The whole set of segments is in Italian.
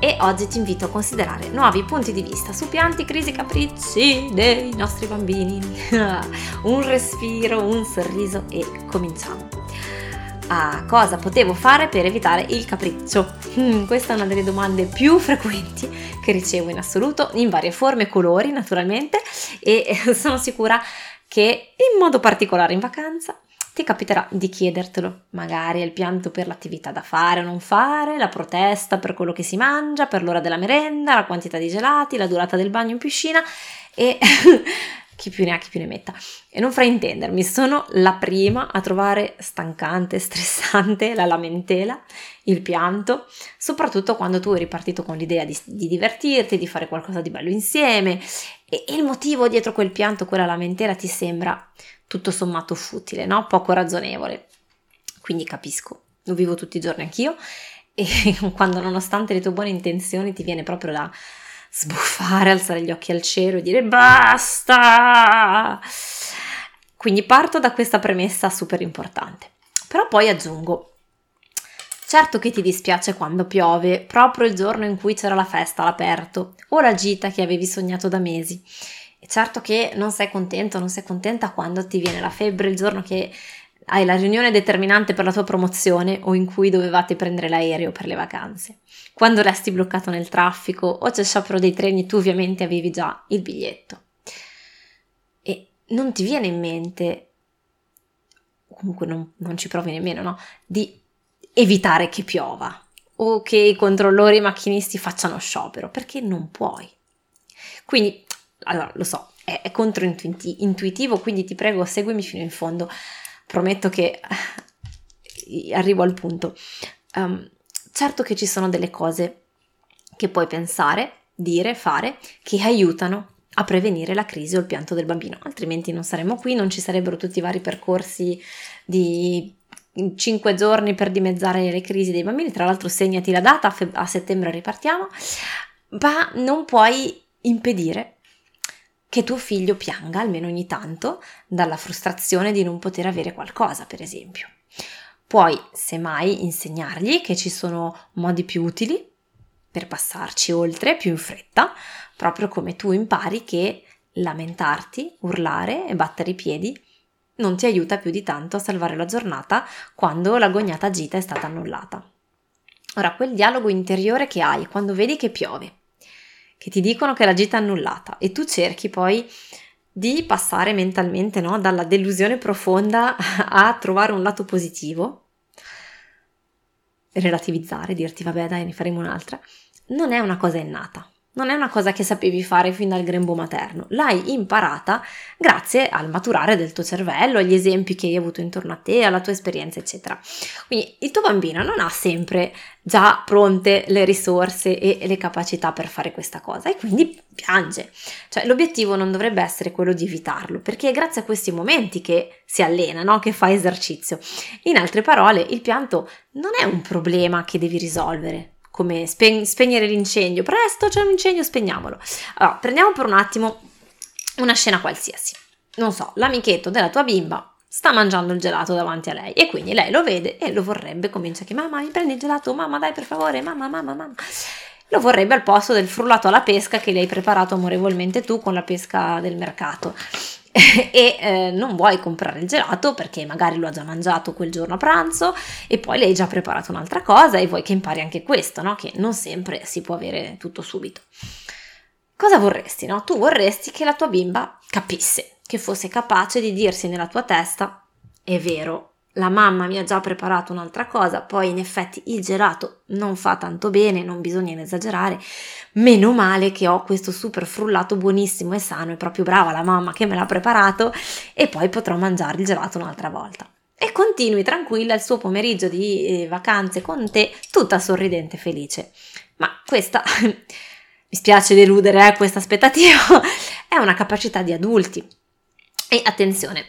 e oggi ti invito a considerare nuovi punti di vista su pianti, crisi, capricci dei nostri bambini. un respiro, un sorriso e cominciamo. Ah, cosa potevo fare per evitare il capriccio? Hmm, questa è una delle domande più frequenti che ricevo in assoluto, in varie forme e colori naturalmente, e sono sicura che in modo particolare in vacanza ti capiterà di chiedertelo. Magari il pianto per l'attività da fare o non fare, la protesta per quello che si mangia, per l'ora della merenda, la quantità di gelati, la durata del bagno in piscina e chi più ne ha chi più ne metta. E non fraintendermi, sono la prima a trovare stancante, stressante la lamentela, il pianto, soprattutto quando tu eri partito con l'idea di, di divertirti, di fare qualcosa di bello insieme e, e il motivo dietro quel pianto, quella lamentela ti sembra tutto sommato futile, no? Poco ragionevole. Quindi capisco, lo vivo tutti i giorni anch'io e quando nonostante le tue buone intenzioni ti viene proprio da sbuffare, alzare gli occhi al cielo e dire basta. Quindi parto da questa premessa super importante. Però poi aggiungo Certo che ti dispiace quando piove, proprio il giorno in cui c'era la festa all'aperto, o la gita che avevi sognato da mesi. E certo che non sei contento, non sei contenta quando ti viene la febbre il giorno che hai la riunione determinante per la tua promozione o in cui dovevate prendere l'aereo per le vacanze. Quando resti bloccato nel traffico o c'è sciopero dei treni, tu ovviamente avevi già il biglietto. E non ti viene in mente, comunque non, non ci provi nemmeno, no? Di evitare che piova o che i controllori e i macchinisti facciano sciopero, perché non puoi. Quindi allora lo so, è, è controintuitivo, quindi ti prego seguimi fino in fondo, prometto che arrivo al punto. Um, certo che ci sono delle cose che puoi pensare, dire, fare, che aiutano a prevenire la crisi o il pianto del bambino, altrimenti non saremmo qui, non ci sarebbero tutti i vari percorsi di 5 giorni per dimezzare le crisi dei bambini, tra l'altro segnati la data, a, fe- a settembre ripartiamo, ma non puoi impedire che tuo figlio pianga almeno ogni tanto dalla frustrazione di non poter avere qualcosa, per esempio. Puoi, semmai, insegnargli che ci sono modi più utili per passarci oltre più in fretta, proprio come tu impari che lamentarti, urlare e battere i piedi non ti aiuta più di tanto a salvare la giornata quando l'agognata gita è stata annullata. Ora, quel dialogo interiore che hai quando vedi che piove, che ti dicono che la gita è annullata e tu cerchi poi di passare mentalmente no? dalla delusione profonda a trovare un lato positivo, relativizzare, dirti vabbè dai ne faremo un'altra, non è una cosa innata non è una cosa che sapevi fare fin dal grembo materno, l'hai imparata grazie al maturare del tuo cervello, agli esempi che hai avuto intorno a te, alla tua esperienza, eccetera. Quindi il tuo bambino non ha sempre già pronte le risorse e le capacità per fare questa cosa e quindi piange. Cioè l'obiettivo non dovrebbe essere quello di evitarlo, perché è grazie a questi momenti che si allena, no? che fa esercizio. In altre parole, il pianto non è un problema che devi risolvere, come spe- spegnere l'incendio. Presto, c'è un incendio, spegniamolo. Allora, prendiamo per un attimo una scena qualsiasi. Non so, l'amichetto della tua bimba sta mangiando il gelato davanti a lei e quindi lei lo vede e lo vorrebbe, comincia che mamma mi prendi il gelato, mamma dai per favore, mamma, mamma, mamma. Lo vorrebbe al posto del frullato alla pesca che le hai preparato amorevolmente tu con la pesca del mercato. e eh, non vuoi comprare il gelato perché magari lo ha già mangiato quel giorno a pranzo e poi le hai già preparato un'altra cosa e vuoi che impari anche questo, no? Che non sempre si può avere tutto subito. Cosa vorresti, no? Tu vorresti che la tua bimba capisse, che fosse capace di dirsi nella tua testa è vero, la mamma mi ha già preparato un'altra cosa, poi in effetti il gelato non fa tanto bene, non bisogna esagerare, meno male che ho questo super frullato buonissimo e sano, è proprio brava la mamma che me l'ha preparato e poi potrò mangiare il gelato un'altra volta. E continui tranquilla il suo pomeriggio di eh, vacanze con te, tutta sorridente e felice. Ma questa, mi spiace deludere eh, questa aspettativa, è una capacità di adulti E attenzione,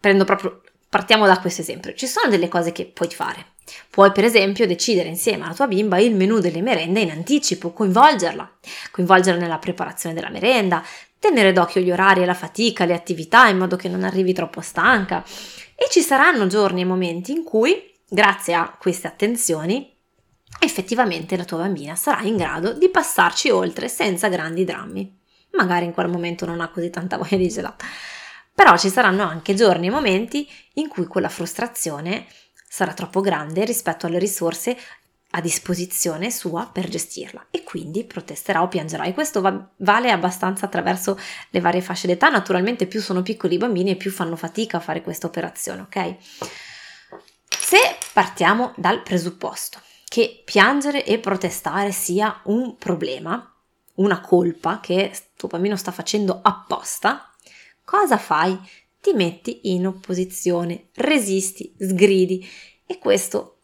prendo proprio, partiamo da questo esempio. Ci sono delle cose che puoi fare. Puoi per esempio decidere insieme alla tua bimba il menù delle merende in anticipo, coinvolgerla, coinvolgerla nella preparazione della merenda, tenere d'occhio gli orari e la fatica, le attività in modo che non arrivi troppo stanca. E ci saranno giorni e momenti in cui, grazie a queste attenzioni, effettivamente la tua bambina sarà in grado di passarci oltre senza grandi drammi magari in quel momento non ha così tanta voglia di gelato. Però ci saranno anche giorni e momenti in cui quella frustrazione sarà troppo grande rispetto alle risorse a disposizione sua per gestirla. E quindi protesterà o piangerà. E questo va- vale abbastanza attraverso le varie fasce d'età. Naturalmente più sono piccoli i bambini e più fanno fatica a fare questa operazione ok? Se partiamo dal presupposto che piangere e protestare sia un problema una colpa che tuo bambino sta facendo apposta, cosa fai? Ti metti in opposizione, resisti, sgridi e questo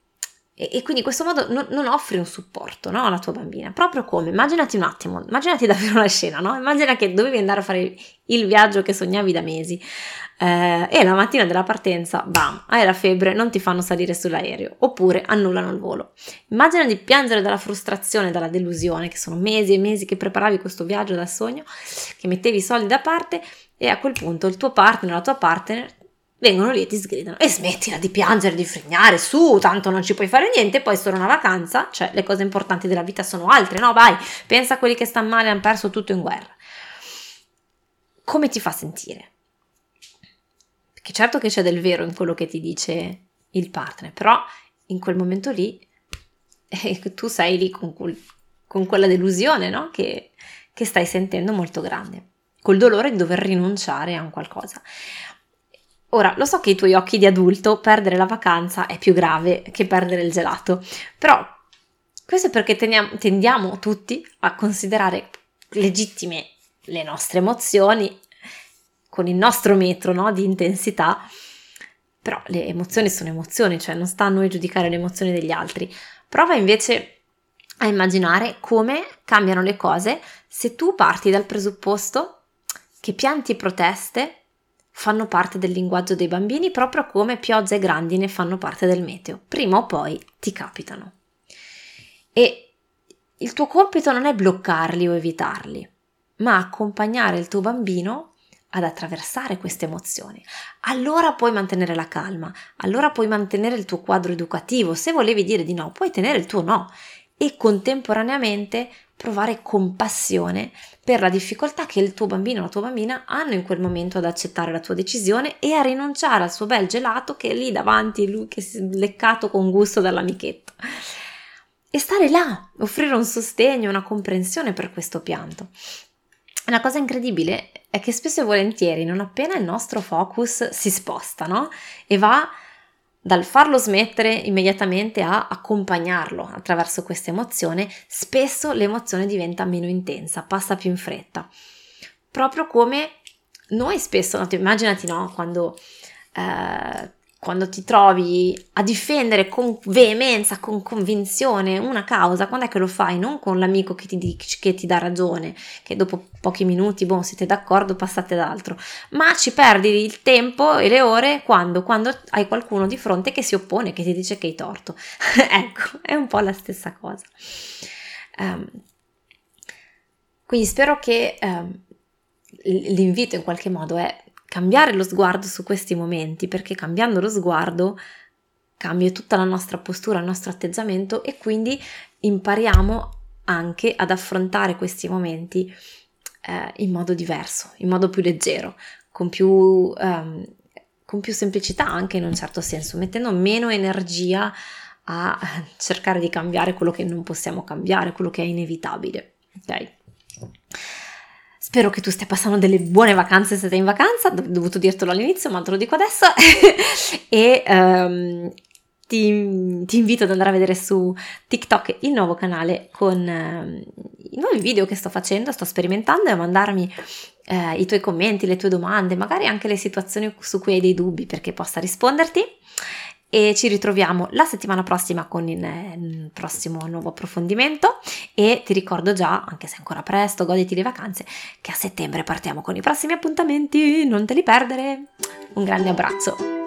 e, e quindi in questo modo non, non offri un supporto no, alla tua bambina. Proprio come, immaginati un attimo, immaginati davvero una scena, no? Immagina che dovevi andare a fare il viaggio che sognavi da mesi eh, e la mattina della partenza, bam, hai la febbre, non ti fanno salire sull'aereo oppure annullano il volo. Immagina di piangere dalla frustrazione, dalla delusione, che sono mesi e mesi che preparavi questo viaggio dal sogno, che mettevi i soldi da parte e a quel punto il tuo partner, la tua partner vengono lì e ti sgridano e smettila di piangere, di frignare, su, tanto non ci puoi fare niente, poi solo una vacanza, cioè le cose importanti della vita sono altre, no? Vai, pensa a quelli che stanno male, hanno perso tutto in guerra. Come ti fa sentire? Perché certo che c'è del vero in quello che ti dice il partner, però in quel momento lì eh, tu sei lì con, con quella delusione, no? Che, che stai sentendo molto grande, col dolore di dover rinunciare a un qualcosa. Ora, lo so che ai tuoi occhi di adulto perdere la vacanza è più grave che perdere il gelato, però questo è perché teniamo, tendiamo tutti a considerare legittime le nostre emozioni con il nostro metro no, di intensità, però le emozioni sono emozioni, cioè non sta a noi giudicare le emozioni degli altri. Prova invece a immaginare come cambiano le cose se tu parti dal presupposto che pianti proteste fanno parte del linguaggio dei bambini proprio come piogge e grandine fanno parte del meteo. Prima o poi ti capitano. E il tuo compito non è bloccarli o evitarli, ma accompagnare il tuo bambino ad attraversare queste emozioni. Allora puoi mantenere la calma, allora puoi mantenere il tuo quadro educativo. Se volevi dire di no, puoi tenere il tuo no e contemporaneamente provare compassione per la difficoltà che il tuo bambino o la tua bambina hanno in quel momento ad accettare la tua decisione e a rinunciare al suo bel gelato che è lì davanti, lui che si è leccato con gusto dall'amichetto. E stare là, offrire un sostegno, una comprensione per questo pianto. La cosa incredibile è che spesso e volentieri, non appena il nostro focus si sposta, no? E va dal farlo smettere immediatamente a accompagnarlo attraverso questa emozione, spesso l'emozione diventa meno intensa, passa più in fretta. Proprio come noi spesso, immaginati no, quando eh, quando ti trovi a difendere con veemenza, con convinzione una causa, quando è che lo fai? Non con l'amico che ti, che ti dà ragione, che dopo pochi minuti, boh, siete d'accordo, passate ad altro, ma ci perdi il tempo e le ore quando? Quando hai qualcuno di fronte che si oppone, che ti dice che hai torto. ecco, è un po' la stessa cosa. Um, quindi spero che um, l'invito in qualche modo è cambiare lo sguardo su questi momenti, perché cambiando lo sguardo cambia tutta la nostra postura, il nostro atteggiamento e quindi impariamo anche ad affrontare questi momenti eh, in modo diverso, in modo più leggero, con più, um, con più semplicità anche in un certo senso, mettendo meno energia a cercare di cambiare quello che non possiamo cambiare, quello che è inevitabile. Ok? Spero che tu stia passando delle buone vacanze se sei in vacanza, ho dovuto dirtelo all'inizio, ma te lo dico adesso. e um, ti, ti, invito ad andare a vedere su TikTok il nuovo canale con uh, i nuovi video che sto facendo, sto sperimentando e a mandarmi uh, i tuoi commenti, le tue domande, magari anche le situazioni su cui hai dei dubbi perché possa risponderti. E ci ritroviamo la settimana prossima con il, il prossimo nuovo approfondimento e ti ricordo già, anche se ancora presto, goditi le vacanze, che a settembre partiamo con i prossimi appuntamenti, non te li perdere. Un grande abbraccio.